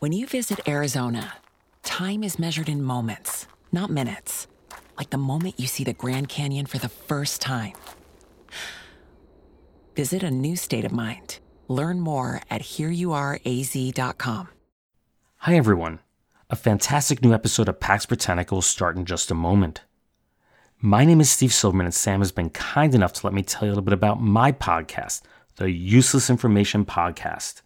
When you visit Arizona, time is measured in moments, not minutes. Like the moment you see the Grand Canyon for the first time. Visit a new state of mind. Learn more at hereyouareaz.com. Hi, everyone. A fantastic new episode of Pax Britannica will start in just a moment. My name is Steve Silverman, and Sam has been kind enough to let me tell you a little bit about my podcast, the Useless Information Podcast.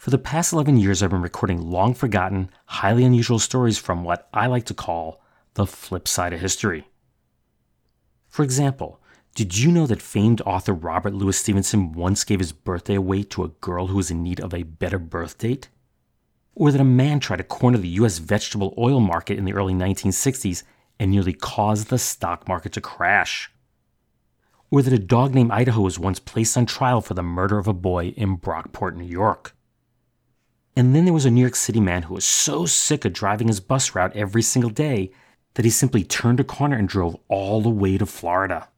For the past 11 years, I've been recording long forgotten, highly unusual stories from what I like to call the flip side of history. For example, did you know that famed author Robert Louis Stevenson once gave his birthday away to a girl who was in need of a better birth date? or that a man tried to corner the US vegetable oil market in the early 1960s and nearly caused the stock market to crash. Or that a dog named Idaho was once placed on trial for the murder of a boy in Brockport, New York. And then there was a New York City man who was so sick of driving his bus route every single day that he simply turned a corner and drove all the way to Florida.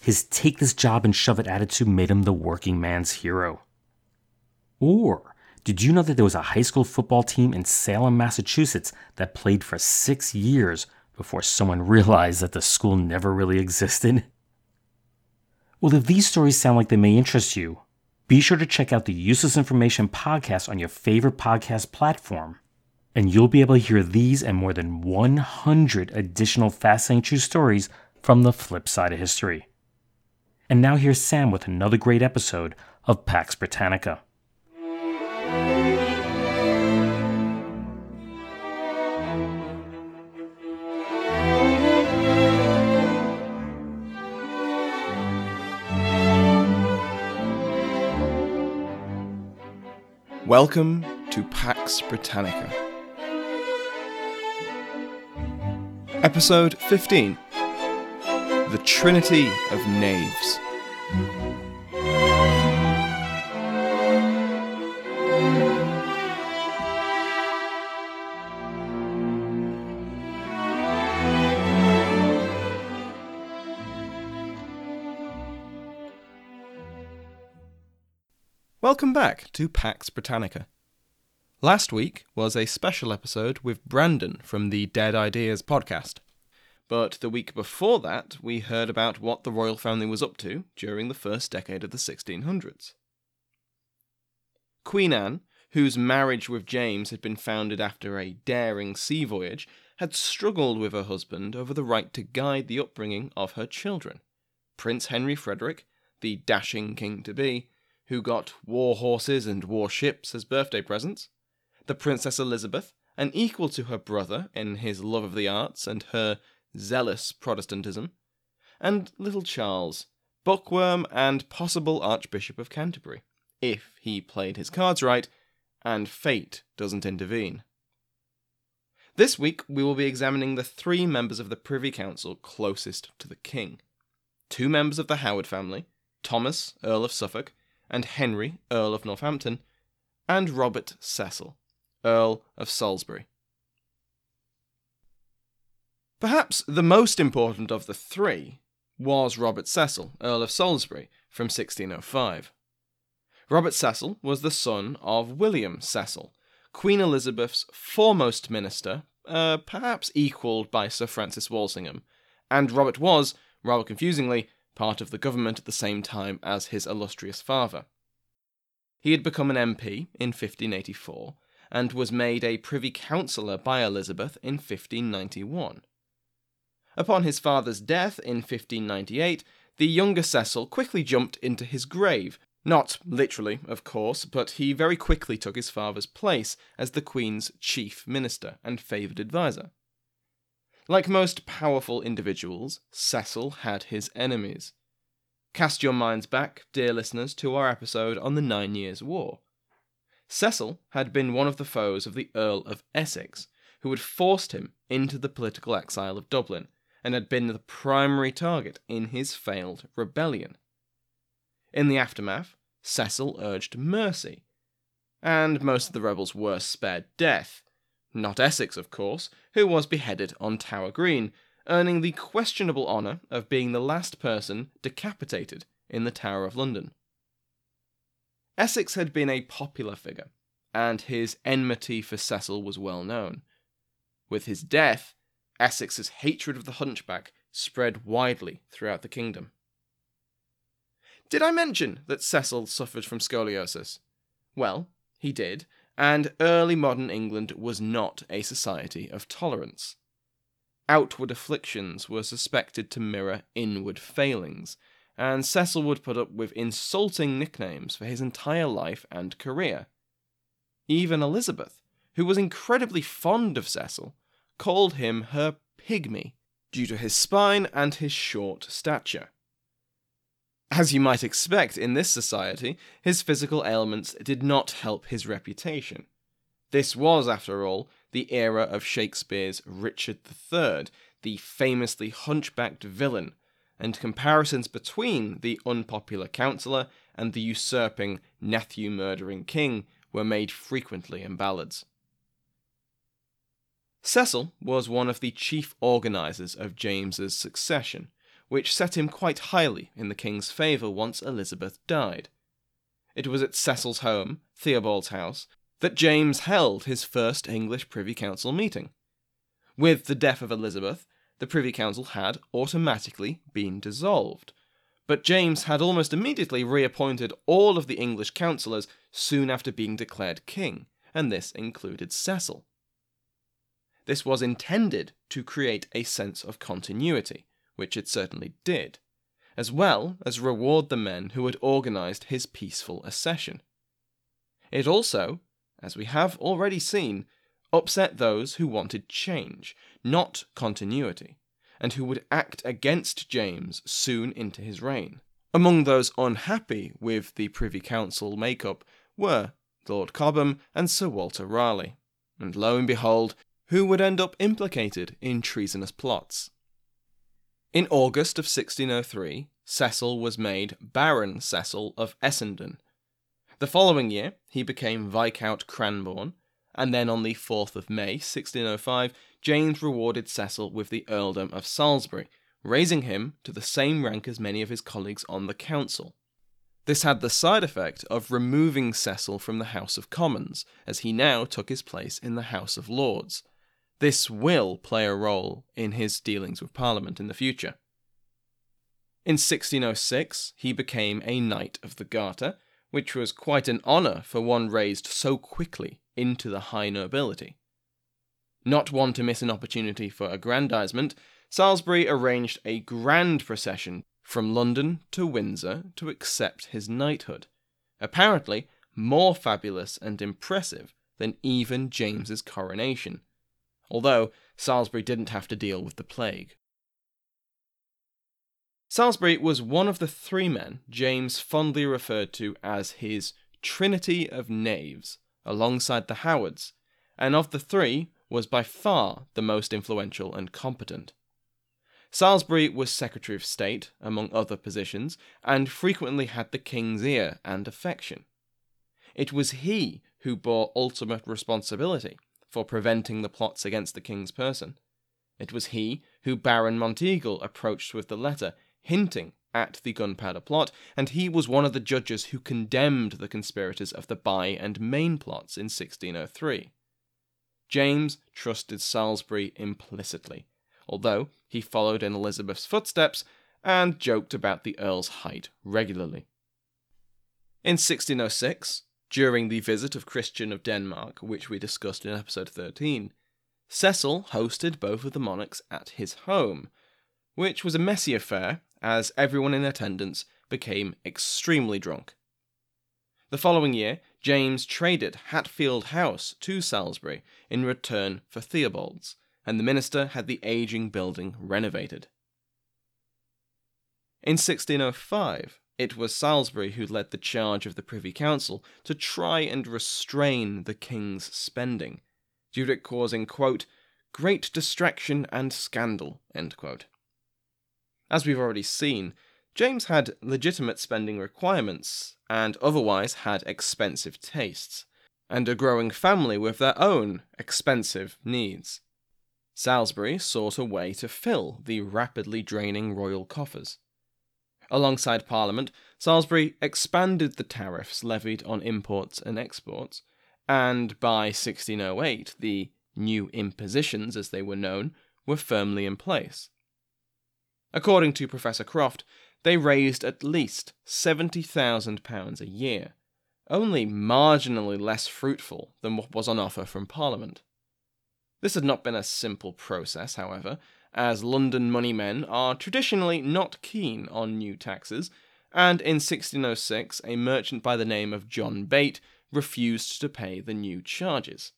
His take this job and shove it attitude made him the working man's hero. Or did you know that there was a high school football team in Salem, Massachusetts that played for six years before someone realized that the school never really existed? Well, if these stories sound like they may interest you, be sure to check out the Useless Information podcast on your favorite podcast platform, and you'll be able to hear these and more than 100 additional fascinating true stories from the flip side of history. And now here's Sam with another great episode of Pax Britannica. Welcome to Pax Britannica. Episode 15 The Trinity of Knaves. Welcome back to Pax Britannica. Last week was a special episode with Brandon from the Dead Ideas podcast. But the week before that, we heard about what the royal family was up to during the first decade of the 1600s. Queen Anne, whose marriage with James had been founded after a daring sea voyage, had struggled with her husband over the right to guide the upbringing of her children. Prince Henry Frederick, the dashing king to be, who got war horses and war ships as birthday presents, the Princess Elizabeth, an equal to her brother in his love of the arts and her zealous Protestantism, and little Charles, bookworm and possible Archbishop of Canterbury, if he played his cards right and fate doesn't intervene. This week we will be examining the three members of the Privy Council closest to the king. Two members of the Howard family, Thomas, Earl of Suffolk, and Henry, Earl of Northampton, and Robert Cecil, Earl of Salisbury. Perhaps the most important of the three was Robert Cecil, Earl of Salisbury, from 1605. Robert Cecil was the son of William Cecil, Queen Elizabeth's foremost minister, uh, perhaps equalled by Sir Francis Walsingham, and Robert was, rather confusingly, part of the government at the same time as his illustrious father. He had become an MP in 1584 and was made a Privy Councillor by Elizabeth in 1591. Upon his father's death in 1598, the younger Cecil quickly jumped into his grave, not literally, of course, but he very quickly took his father's place as the Queen's chief minister and favoured adviser. Like most powerful individuals, Cecil had his enemies. Cast your minds back, dear listeners, to our episode on the Nine Years' War. Cecil had been one of the foes of the Earl of Essex, who had forced him into the political exile of Dublin and had been the primary target in his failed rebellion. In the aftermath, Cecil urged mercy, and most of the rebels were spared death. Not Essex, of course, who was beheaded on Tower Green, earning the questionable honour of being the last person decapitated in the Tower of London. Essex had been a popular figure, and his enmity for Cecil was well known. With his death, Essex's hatred of the hunchback spread widely throughout the kingdom. Did I mention that Cecil suffered from scoliosis? Well, he did, and early modern England was not a society of tolerance. Outward afflictions were suspected to mirror inward failings, and Cecil would put up with insulting nicknames for his entire life and career. Even Elizabeth, who was incredibly fond of Cecil, called him her pygmy due to his spine and his short stature. As you might expect in this society, his physical ailments did not help his reputation. This was, after all, the era of Shakespeare's Richard III, the famously hunchbacked villain, and comparisons between the unpopular counsellor and the usurping, nephew murdering king were made frequently in ballads. Cecil was one of the chief organisers of James's succession, which set him quite highly in the king's favour once Elizabeth died. It was at Cecil's home, Theobald's house, that James held his first English Privy Council meeting. With the death of Elizabeth, the Privy Council had automatically been dissolved, but James had almost immediately reappointed all of the English councillors soon after being declared king, and this included Cecil. This was intended to create a sense of continuity, which it certainly did, as well as reward the men who had organised his peaceful accession. It also, as we have already seen, upset those who wanted change, not continuity, and who would act against James soon into his reign. Among those unhappy with the Privy Council makeup were Lord Cobham and Sir Walter Raleigh, and lo and behold, who would end up implicated in treasonous plots. In August of 1603, Cecil was made Baron Cecil of Essendon. The following year, he became Viscount Cranborne, and then on the 4th of May 1605, James rewarded Cecil with the earldom of Salisbury, raising him to the same rank as many of his colleagues on the council. This had the side effect of removing Cecil from the House of Commons, as he now took his place in the House of Lords. This will play a role in his dealings with Parliament in the future. In 1606, he became a Knight of the Garter, which was quite an honour for one raised so quickly into the high nobility. Not one to miss an opportunity for aggrandizement, Salisbury arranged a grand procession from London to Windsor to accept his knighthood, apparently more fabulous and impressive than even James's coronation, although Salisbury didn't have to deal with the plague. Salisbury was one of the three men James fondly referred to as his Trinity of Knaves, alongside the Howards, and of the three was by far the most influential and competent. Salisbury was Secretary of State, among other positions, and frequently had the King's ear and affection. It was he who bore ultimate responsibility for preventing the plots against the king's person. It was he who Baron Monteagle approached with the letter, hinting at the gunpowder plot, and he was one of the judges who condemned the conspirators of the Bye and Main plots in 1603. James trusted Salisbury implicitly, although he followed in Elizabeth's footsteps and joked about the Earl's height regularly. In 1606, during the visit of Christian of Denmark, which we discussed in episode 13, Cecil hosted both of the monarchs at his home, which was a messy affair as everyone in attendance became extremely drunk. The following year, James traded Hatfield House to Salisbury in return for Theobald's, and the minister had the aging building renovated. In 1605, it was Salisbury who led the charge of the Privy Council to try and restrain the king's spending, due to it causing, quote, great distraction and scandal. As we've already seen, James had legitimate spending requirements and otherwise had expensive tastes, and a growing family with their own expensive needs. Salisbury sought a way to fill the rapidly draining royal coffers. Alongside Parliament, Salisbury expanded the tariffs levied on imports and exports, and by 1608 the new impositions, as they were known, were firmly in place. According to Professor Croft, they raised at least £70,000 a year, only marginally less fruitful than what was on offer from Parliament. This had not been a simple process, however, as London moneymen are traditionally not keen on new taxes, and in 1606 a merchant by the name of John Bate refused to pay the new charges.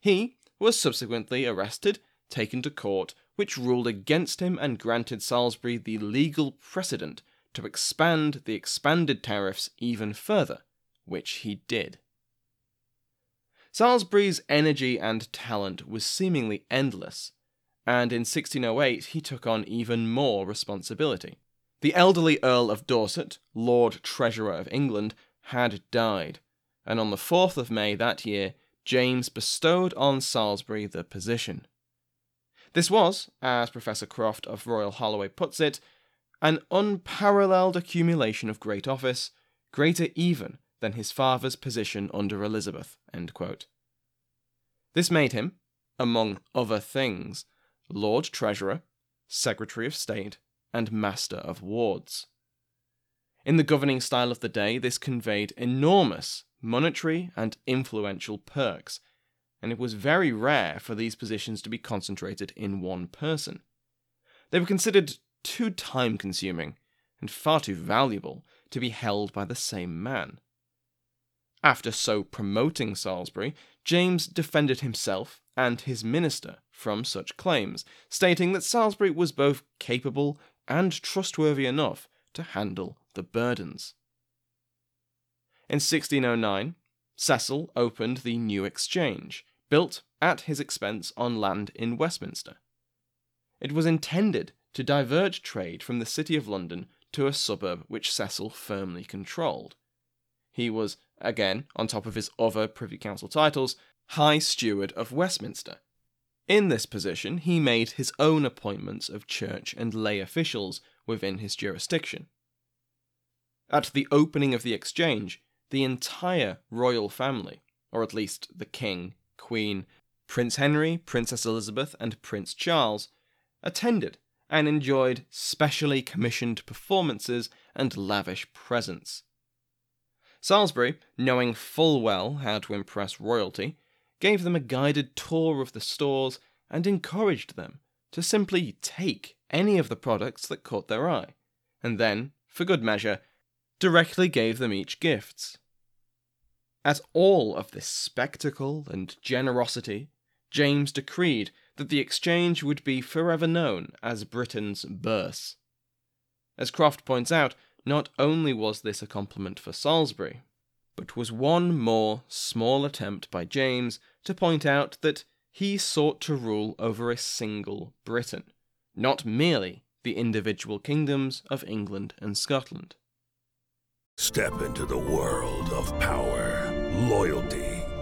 He was subsequently arrested, taken to court, which ruled against him and granted Salisbury the legal precedent to expand the expanded tariffs even further, which he did. Salisbury's energy and talent was seemingly endless, and in 1608 he took on even more responsibility. The elderly Earl of Dorset, Lord Treasurer of England, had died, and on the 4th of May that year, James bestowed on Salisbury the position. This was, as Professor Croft of Royal Holloway puts it, an unparalleled accumulation of great office, greater even than his father's position under Elizabeth. This made him, among other things, Lord Treasurer, Secretary of State, and Master of Wards. In the governing style of the day, this conveyed enormous monetary and influential perks, and it was very rare for these positions to be concentrated in one person. They were considered too time consuming and far too valuable to be held by the same man. After so promoting Salisbury, James defended himself and his minister from such claims, stating that Salisbury was both capable and trustworthy enough to handle the burdens. In 1609, Cecil opened the New Exchange, built at his expense on land in Westminster. It was intended to divert trade from the City of London to a suburb which Cecil firmly controlled. He was, again, on top of his other Privy Council titles, High Steward of Westminster, in this position, he made his own appointments of church and lay officials within his jurisdiction. At the opening of the exchange, the entire royal family, or at least the king, queen, Prince Henry, Princess Elizabeth, and Prince Charles, attended and enjoyed specially commissioned performances and lavish presents. Salisbury, knowing full well how to impress royalty, gave them a guided tour of the stores, and encouraged them to simply take any of the products that caught their eye, and then, for good measure, directly gave them each gifts. At all of this spectacle and generosity, James decreed that the exchange would be forever known as Britain's Bourse. As Croft points out, not only was this a compliment for Salisbury, but was one more small attempt by James to point out that he sought to rule over a single Britain, not merely the individual kingdoms of England and Scotland. Step into the world of power, loyalty,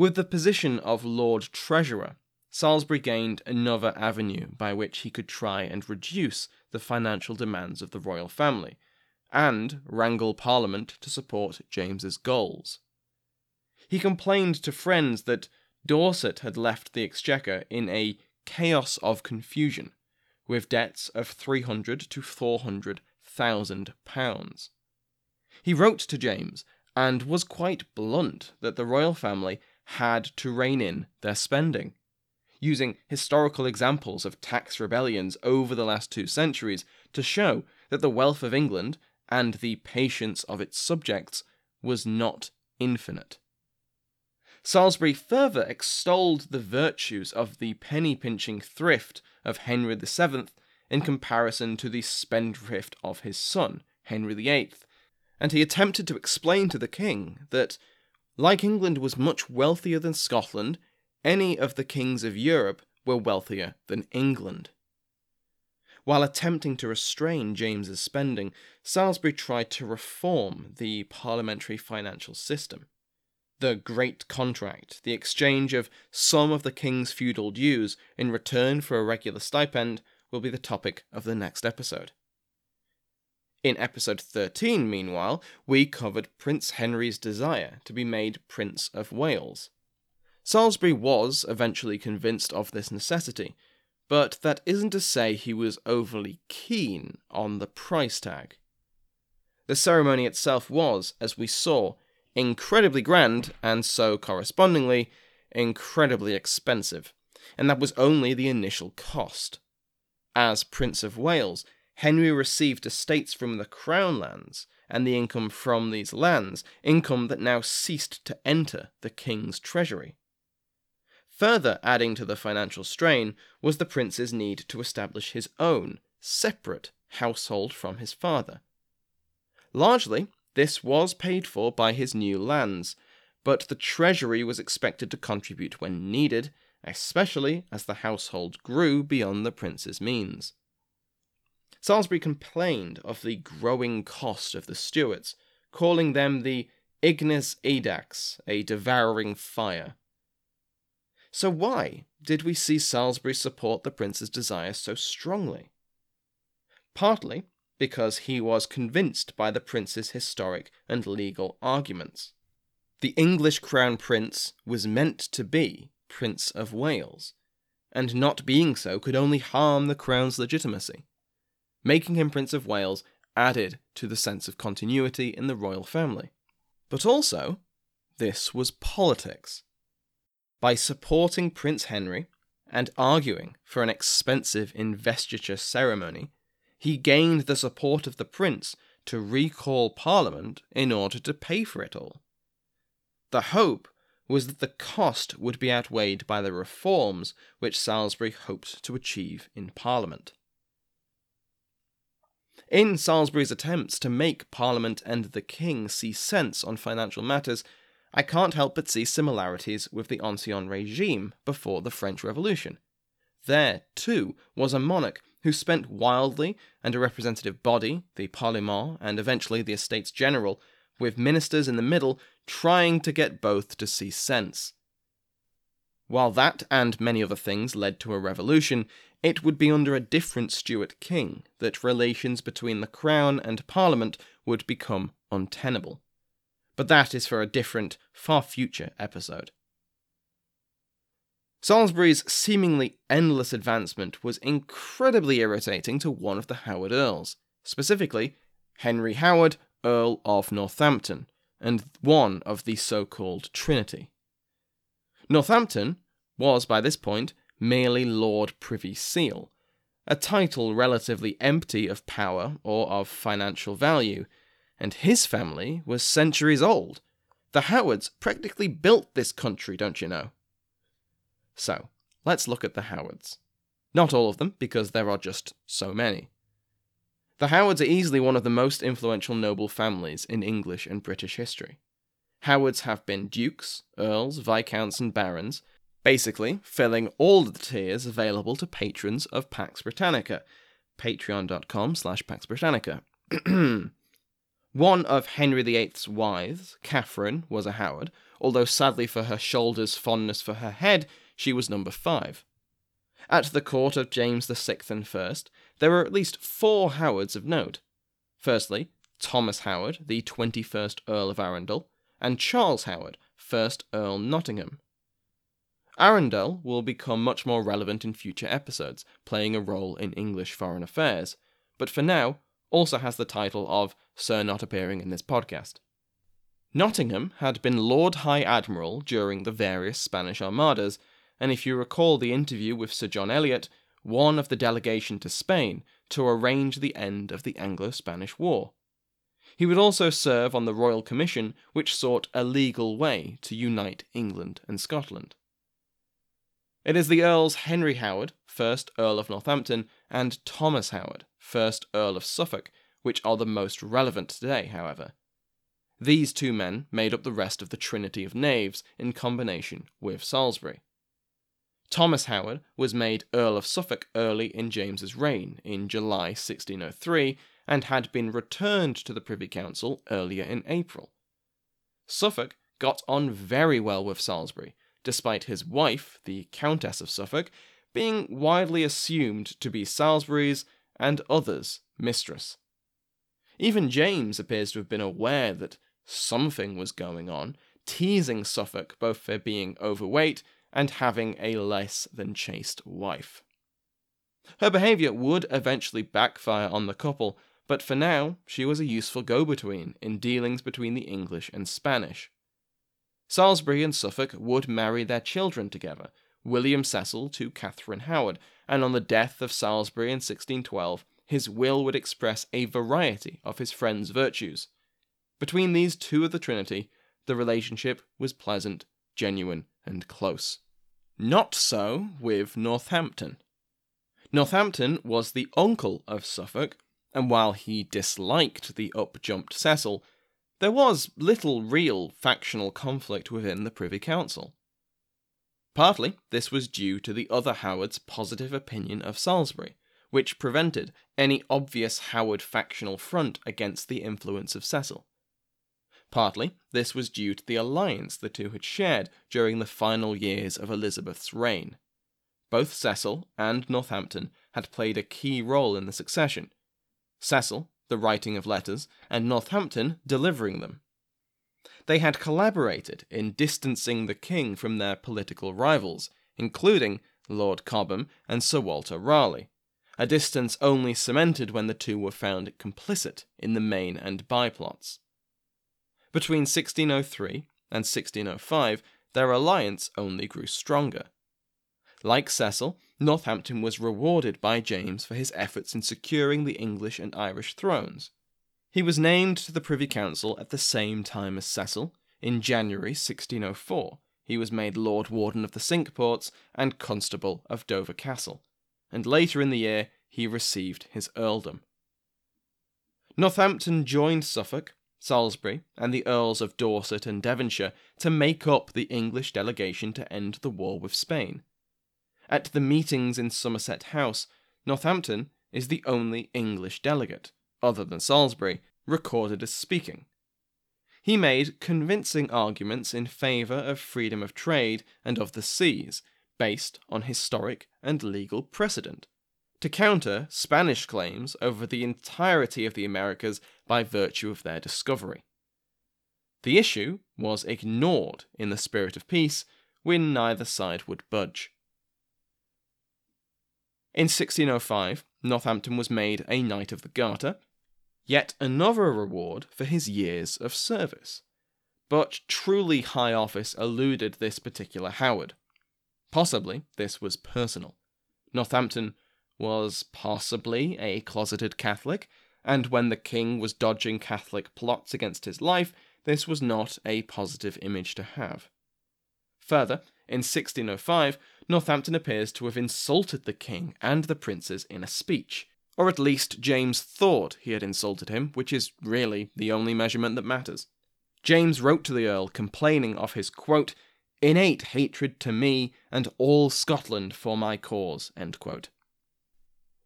With the position of Lord Treasurer, Salisbury gained another avenue by which he could try and reduce the financial demands of the royal family, and wrangle Parliament to support James's goals. He complained to friends that Dorset had left the exchequer in a chaos of confusion, with debts of 300 to 400 £500,000. He wrote to James and was quite blunt that the royal family had to rein in their spending. Using historical examples of tax rebellions over the last two centuries to show that the wealth of England and the patience of its subjects was not infinite. Salisbury further extolled the virtues of the penny pinching thrift of Henry VII in comparison to the spendthrift of his son, Henry VIII, and he attempted to explain to the king that, like England was much wealthier than Scotland, any of the kings of Europe were wealthier than England. While attempting to restrain James's spending, Salisbury tried to reform the parliamentary financial system. The Great Contract, the exchange of some of the king's feudal dues in return for a regular stipend, will be the topic of the next episode. In episode 13, meanwhile, we covered Prince Henry's desire to be made Prince of Wales. Salisbury was eventually convinced of this necessity, but that isn't to say he was overly keen on the price tag. The ceremony itself was, as we saw, incredibly grand and so correspondingly incredibly expensive, and that was only the initial cost. As Prince of Wales, Henry received estates from the Crown lands and the income from these lands, income that now ceased to enter the king's treasury. Further adding to the financial strain was the prince's need to establish his own, separate household from his father. Largely, this was paid for by his new lands, but the treasury was expected to contribute when needed, especially as the household grew beyond the prince's means. Salisbury complained of the growing cost of the Stuarts, calling them the ignis edax, a devouring fire. So, why did we see Salisbury support the prince's desire so strongly? Partly because he was convinced by the prince's historic and legal arguments. The English crown prince was meant to be Prince of Wales, and not being so could only harm the crown's legitimacy. Making him Prince of Wales added to the sense of continuity in the royal family. But also, this was politics. By supporting Prince Henry and arguing for an expensive investiture ceremony, he gained the support of the prince to recall Parliament in order to pay for it all. The hope was that the cost would be outweighed by the reforms which Salisbury hoped to achieve in Parliament. In Salisbury's attempts to make Parliament and the King see sense on financial matters, I can't help but see similarities with the Ancien regime before the French Revolution. There, too, was a monarch who spent wildly and a representative body, the Parlement, and eventually the Estates General, with ministers in the middle trying to get both to see sense. While that and many other things led to a revolution, it would be under a different Stuart king that relations between the Crown and Parliament would become untenable. But that is for a different, far future episode. Salisbury's seemingly endless advancement was incredibly irritating to one of the Howard Earls, specifically Henry Howard, Earl of Northampton, and one of the so called Trinity. Northampton was by this point merely Lord Privy Seal, a title relatively empty of power or of financial value, and his family was centuries old. The Howards practically built this country, don't you know? So, let's look at the Howards. Not all of them, because there are just so many. The Howards are easily one of the most influential noble families in English and British history. Howards have been dukes, earls, viscounts, and barons, basically filling all the tiers available to patrons of Pax Britannica. Patreon.com slash Pax Britannica. One of Henry VIII's wives, Catherine, was a Howard, although sadly for her shoulders' fondness for her head, she was number five. At the court of James VI and I, there were at least four Howards of note. Firstly, Thomas Howard, the 21st Earl of Arundel, and Charles Howard, 1st Earl Nottingham. Arundel will become much more relevant in future episodes, playing a role in English foreign affairs, but for now, also has the title of Sir not appearing in this podcast. Nottingham had been Lord High Admiral during the various Spanish armadas, and if you recall the interview with Sir John Eliot, one of the delegation to Spain to arrange the end of the Anglo Spanish War. He would also serve on the Royal Commission, which sought a legal way to unite England and Scotland. It is the Earls Henry Howard, 1st Earl of Northampton, and Thomas Howard, 1st Earl of Suffolk, which are the most relevant today, however. These two men made up the rest of the Trinity of Knaves in combination with Salisbury. Thomas Howard was made Earl of Suffolk early in James's reign in July 1603 and had been returned to the Privy Council earlier in April. Suffolk got on very well with Salisbury, despite his wife, the Countess of Suffolk, being widely assumed to be Salisbury's and others' mistress. Even James appears to have been aware that something was going on, teasing Suffolk both for being overweight and having a less than chaste wife. Her behaviour would eventually backfire on the couple, but for now, she was a useful go between in dealings between the English and Spanish. Salisbury and Suffolk would marry their children together, William Cecil to Catherine Howard, and on the death of Salisbury in 1612, his will would express a variety of his friend's virtues. Between these two of the Trinity, the relationship was pleasant, genuine, and close. Not so with Northampton. Northampton was the uncle of Suffolk, and while he disliked the up-jumped Cecil, there was little real factional conflict within the Privy Council. Partly, this was due to the other Howard's positive opinion of Salisbury, which prevented any obvious Howard factional front against the influence of Cecil. Partly, this was due to the alliance the two had shared during the final years of Elizabeth's reign. Both Cecil and Northampton had played a key role in the succession. Cecil, the writing of letters, and Northampton delivering them. They had collaborated in distancing the king from their political rivals, including Lord Cobham and Sir Walter Raleigh, a distance only cemented when the two were found complicit in the main and byplots. Between 1603 and 1605, their alliance only grew stronger. Like Cecil, Northampton was rewarded by James for his efforts in securing the English and Irish thrones. He was named to the Privy Council at the same time as Cecil. In January 1604, he was made Lord Warden of the Cinque Ports and Constable of Dover Castle, and later in the year he received his earldom. Northampton joined Suffolk Salisbury, and the Earls of Dorset and Devonshire to make up the English delegation to end the war with Spain. At the meetings in Somerset House, Northampton is the only English delegate, other than Salisbury, recorded as speaking. He made convincing arguments in favour of freedom of trade and of the seas, based on historic and legal precedent to counter Spanish claims over the entirety of the Americas by virtue of their discovery. The issue was ignored in the spirit of peace when neither side would budge. In 1605, Northampton was made a Knight of the Garter, yet another reward for his years of service. But truly high office eluded this particular Howard. Possibly this was personal. Northampton was possibly a closeted Catholic, and when the king was dodging Catholic plots against his life, this was not a positive image to have. Further, in 1605, Northampton appears to have insulted the king and the princes in a speech, or at least James thought he had insulted him, which is really the only measurement that matters. James wrote to the Earl complaining of his quote, innate hatred to me and all Scotland for my cause.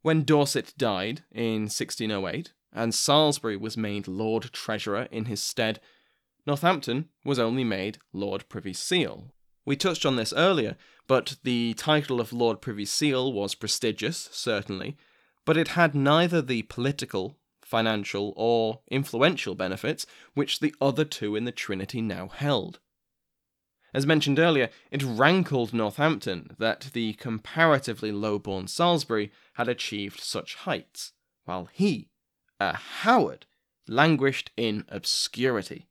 When Dorset died in 1608, and Salisbury was made Lord Treasurer in his stead, Northampton was only made Lord Privy Seal. We touched on this earlier, but the title of Lord Privy Seal was prestigious, certainly, but it had neither the political, financial, or influential benefits which the other two in the Trinity now held. As mentioned earlier, it rankled Northampton that the comparatively low born Salisbury had achieved such heights, while he, a Howard, languished in obscurity.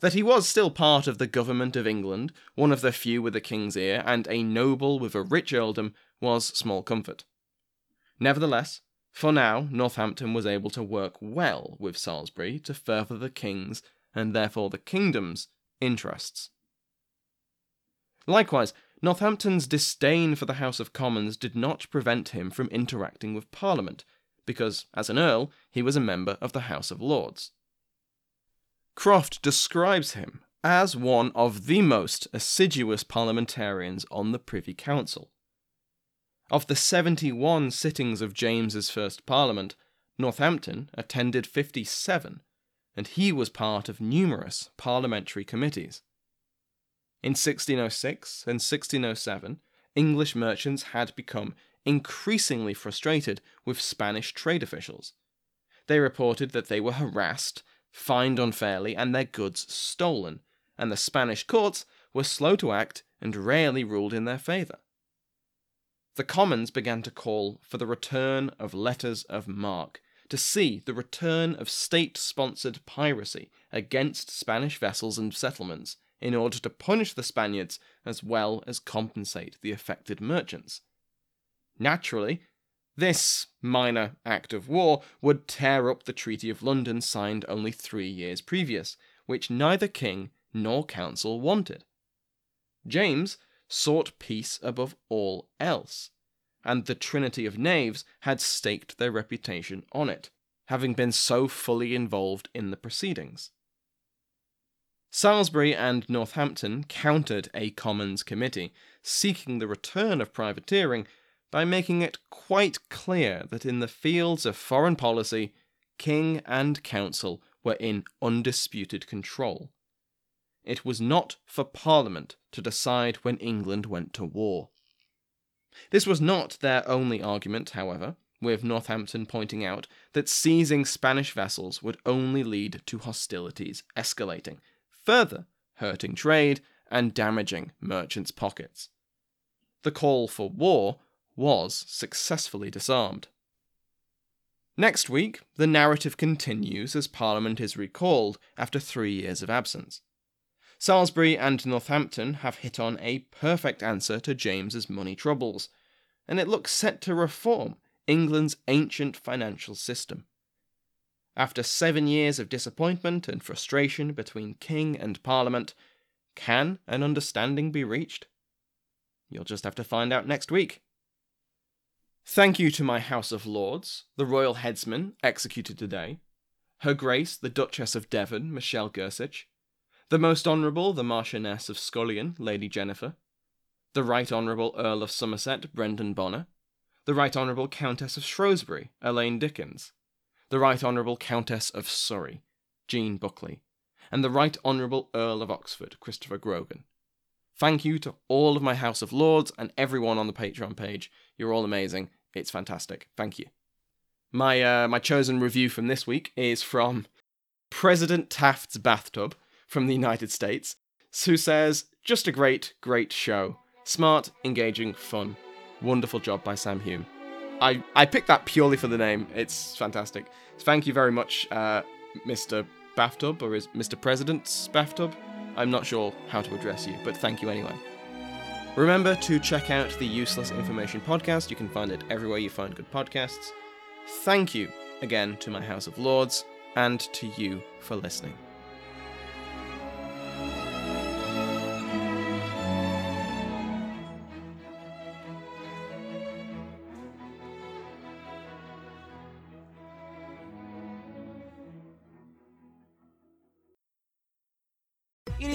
That he was still part of the government of England, one of the few with a king's ear, and a noble with a rich earldom, was small comfort. Nevertheless, for now, Northampton was able to work well with Salisbury to further the king's, and therefore the kingdom's, interests. Likewise, Northampton's disdain for the House of Commons did not prevent him from interacting with Parliament, because, as an Earl, he was a member of the House of Lords. Croft describes him as one of the most assiduous parliamentarians on the Privy Council. Of the 71 sittings of James's first Parliament, Northampton attended 57, and he was part of numerous parliamentary committees. In 1606 and 1607, English merchants had become increasingly frustrated with Spanish trade officials. They reported that they were harassed, fined unfairly, and their goods stolen, and the Spanish courts were slow to act and rarely ruled in their favour. The Commons began to call for the return of letters of marque, to see the return of state sponsored piracy against Spanish vessels and settlements in order to punish the Spaniards as well as compensate the affected merchants. Naturally, this minor act of war would tear up the Treaty of London signed only three years previous, which neither king nor council wanted. James sought peace above all else, and the Trinity of Knaves had staked their reputation on it, having been so fully involved in the proceedings. Salisbury and Northampton countered a Commons committee seeking the return of privateering by making it quite clear that in the fields of foreign policy, king and council were in undisputed control. It was not for Parliament to decide when England went to war. This was not their only argument, however, with Northampton pointing out that seizing Spanish vessels would only lead to hostilities escalating, further hurting trade and damaging merchants' pockets. The call for war was successfully disarmed. Next week, the narrative continues as Parliament is recalled after three years of absence. Salisbury and Northampton have hit on a perfect answer to James's money troubles, and it looks set to reform England's ancient financial system. After seven years of disappointment and frustration between King and Parliament, can an understanding be reached? You'll just have to find out next week. Thank you to my House of Lords, the Royal Headsman, executed today, Her Grace the Duchess of Devon, Michelle Gersich, the Most Honourable the Marchioness of Scullion, Lady Jennifer, the Right Honourable Earl of Somerset, Brendan Bonner, the Right Honourable Countess of Shrewsbury, Elaine Dickens, the Right Honourable Countess of Surrey, Jean Buckley, and the Right Honourable Earl of Oxford, Christopher Grogan. Thank you to all of my House of Lords and everyone on the Patreon page. You're all amazing. It's fantastic. Thank you. My uh, my chosen review from this week is from President Taft's Bathtub, from the United States, who says, Just a great, great show. Smart, engaging, fun. Wonderful job by Sam Hume. I, I picked that purely for the name. It's fantastic. Thank you very much, uh, Mr. Bathtub, or is Mr. President's Bathtub? I'm not sure how to address you, but thank you anyway. Remember to check out the Useless Information podcast. You can find it everywhere you find good podcasts. Thank you again to my House of Lords and to you for listening.